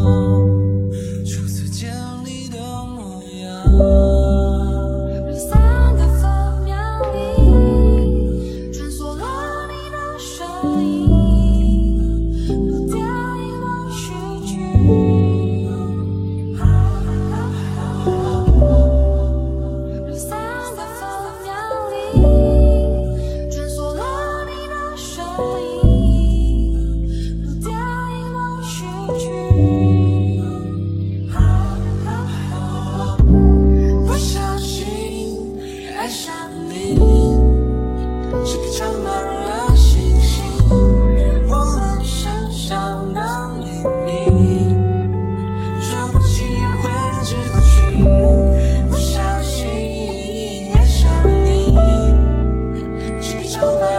home. show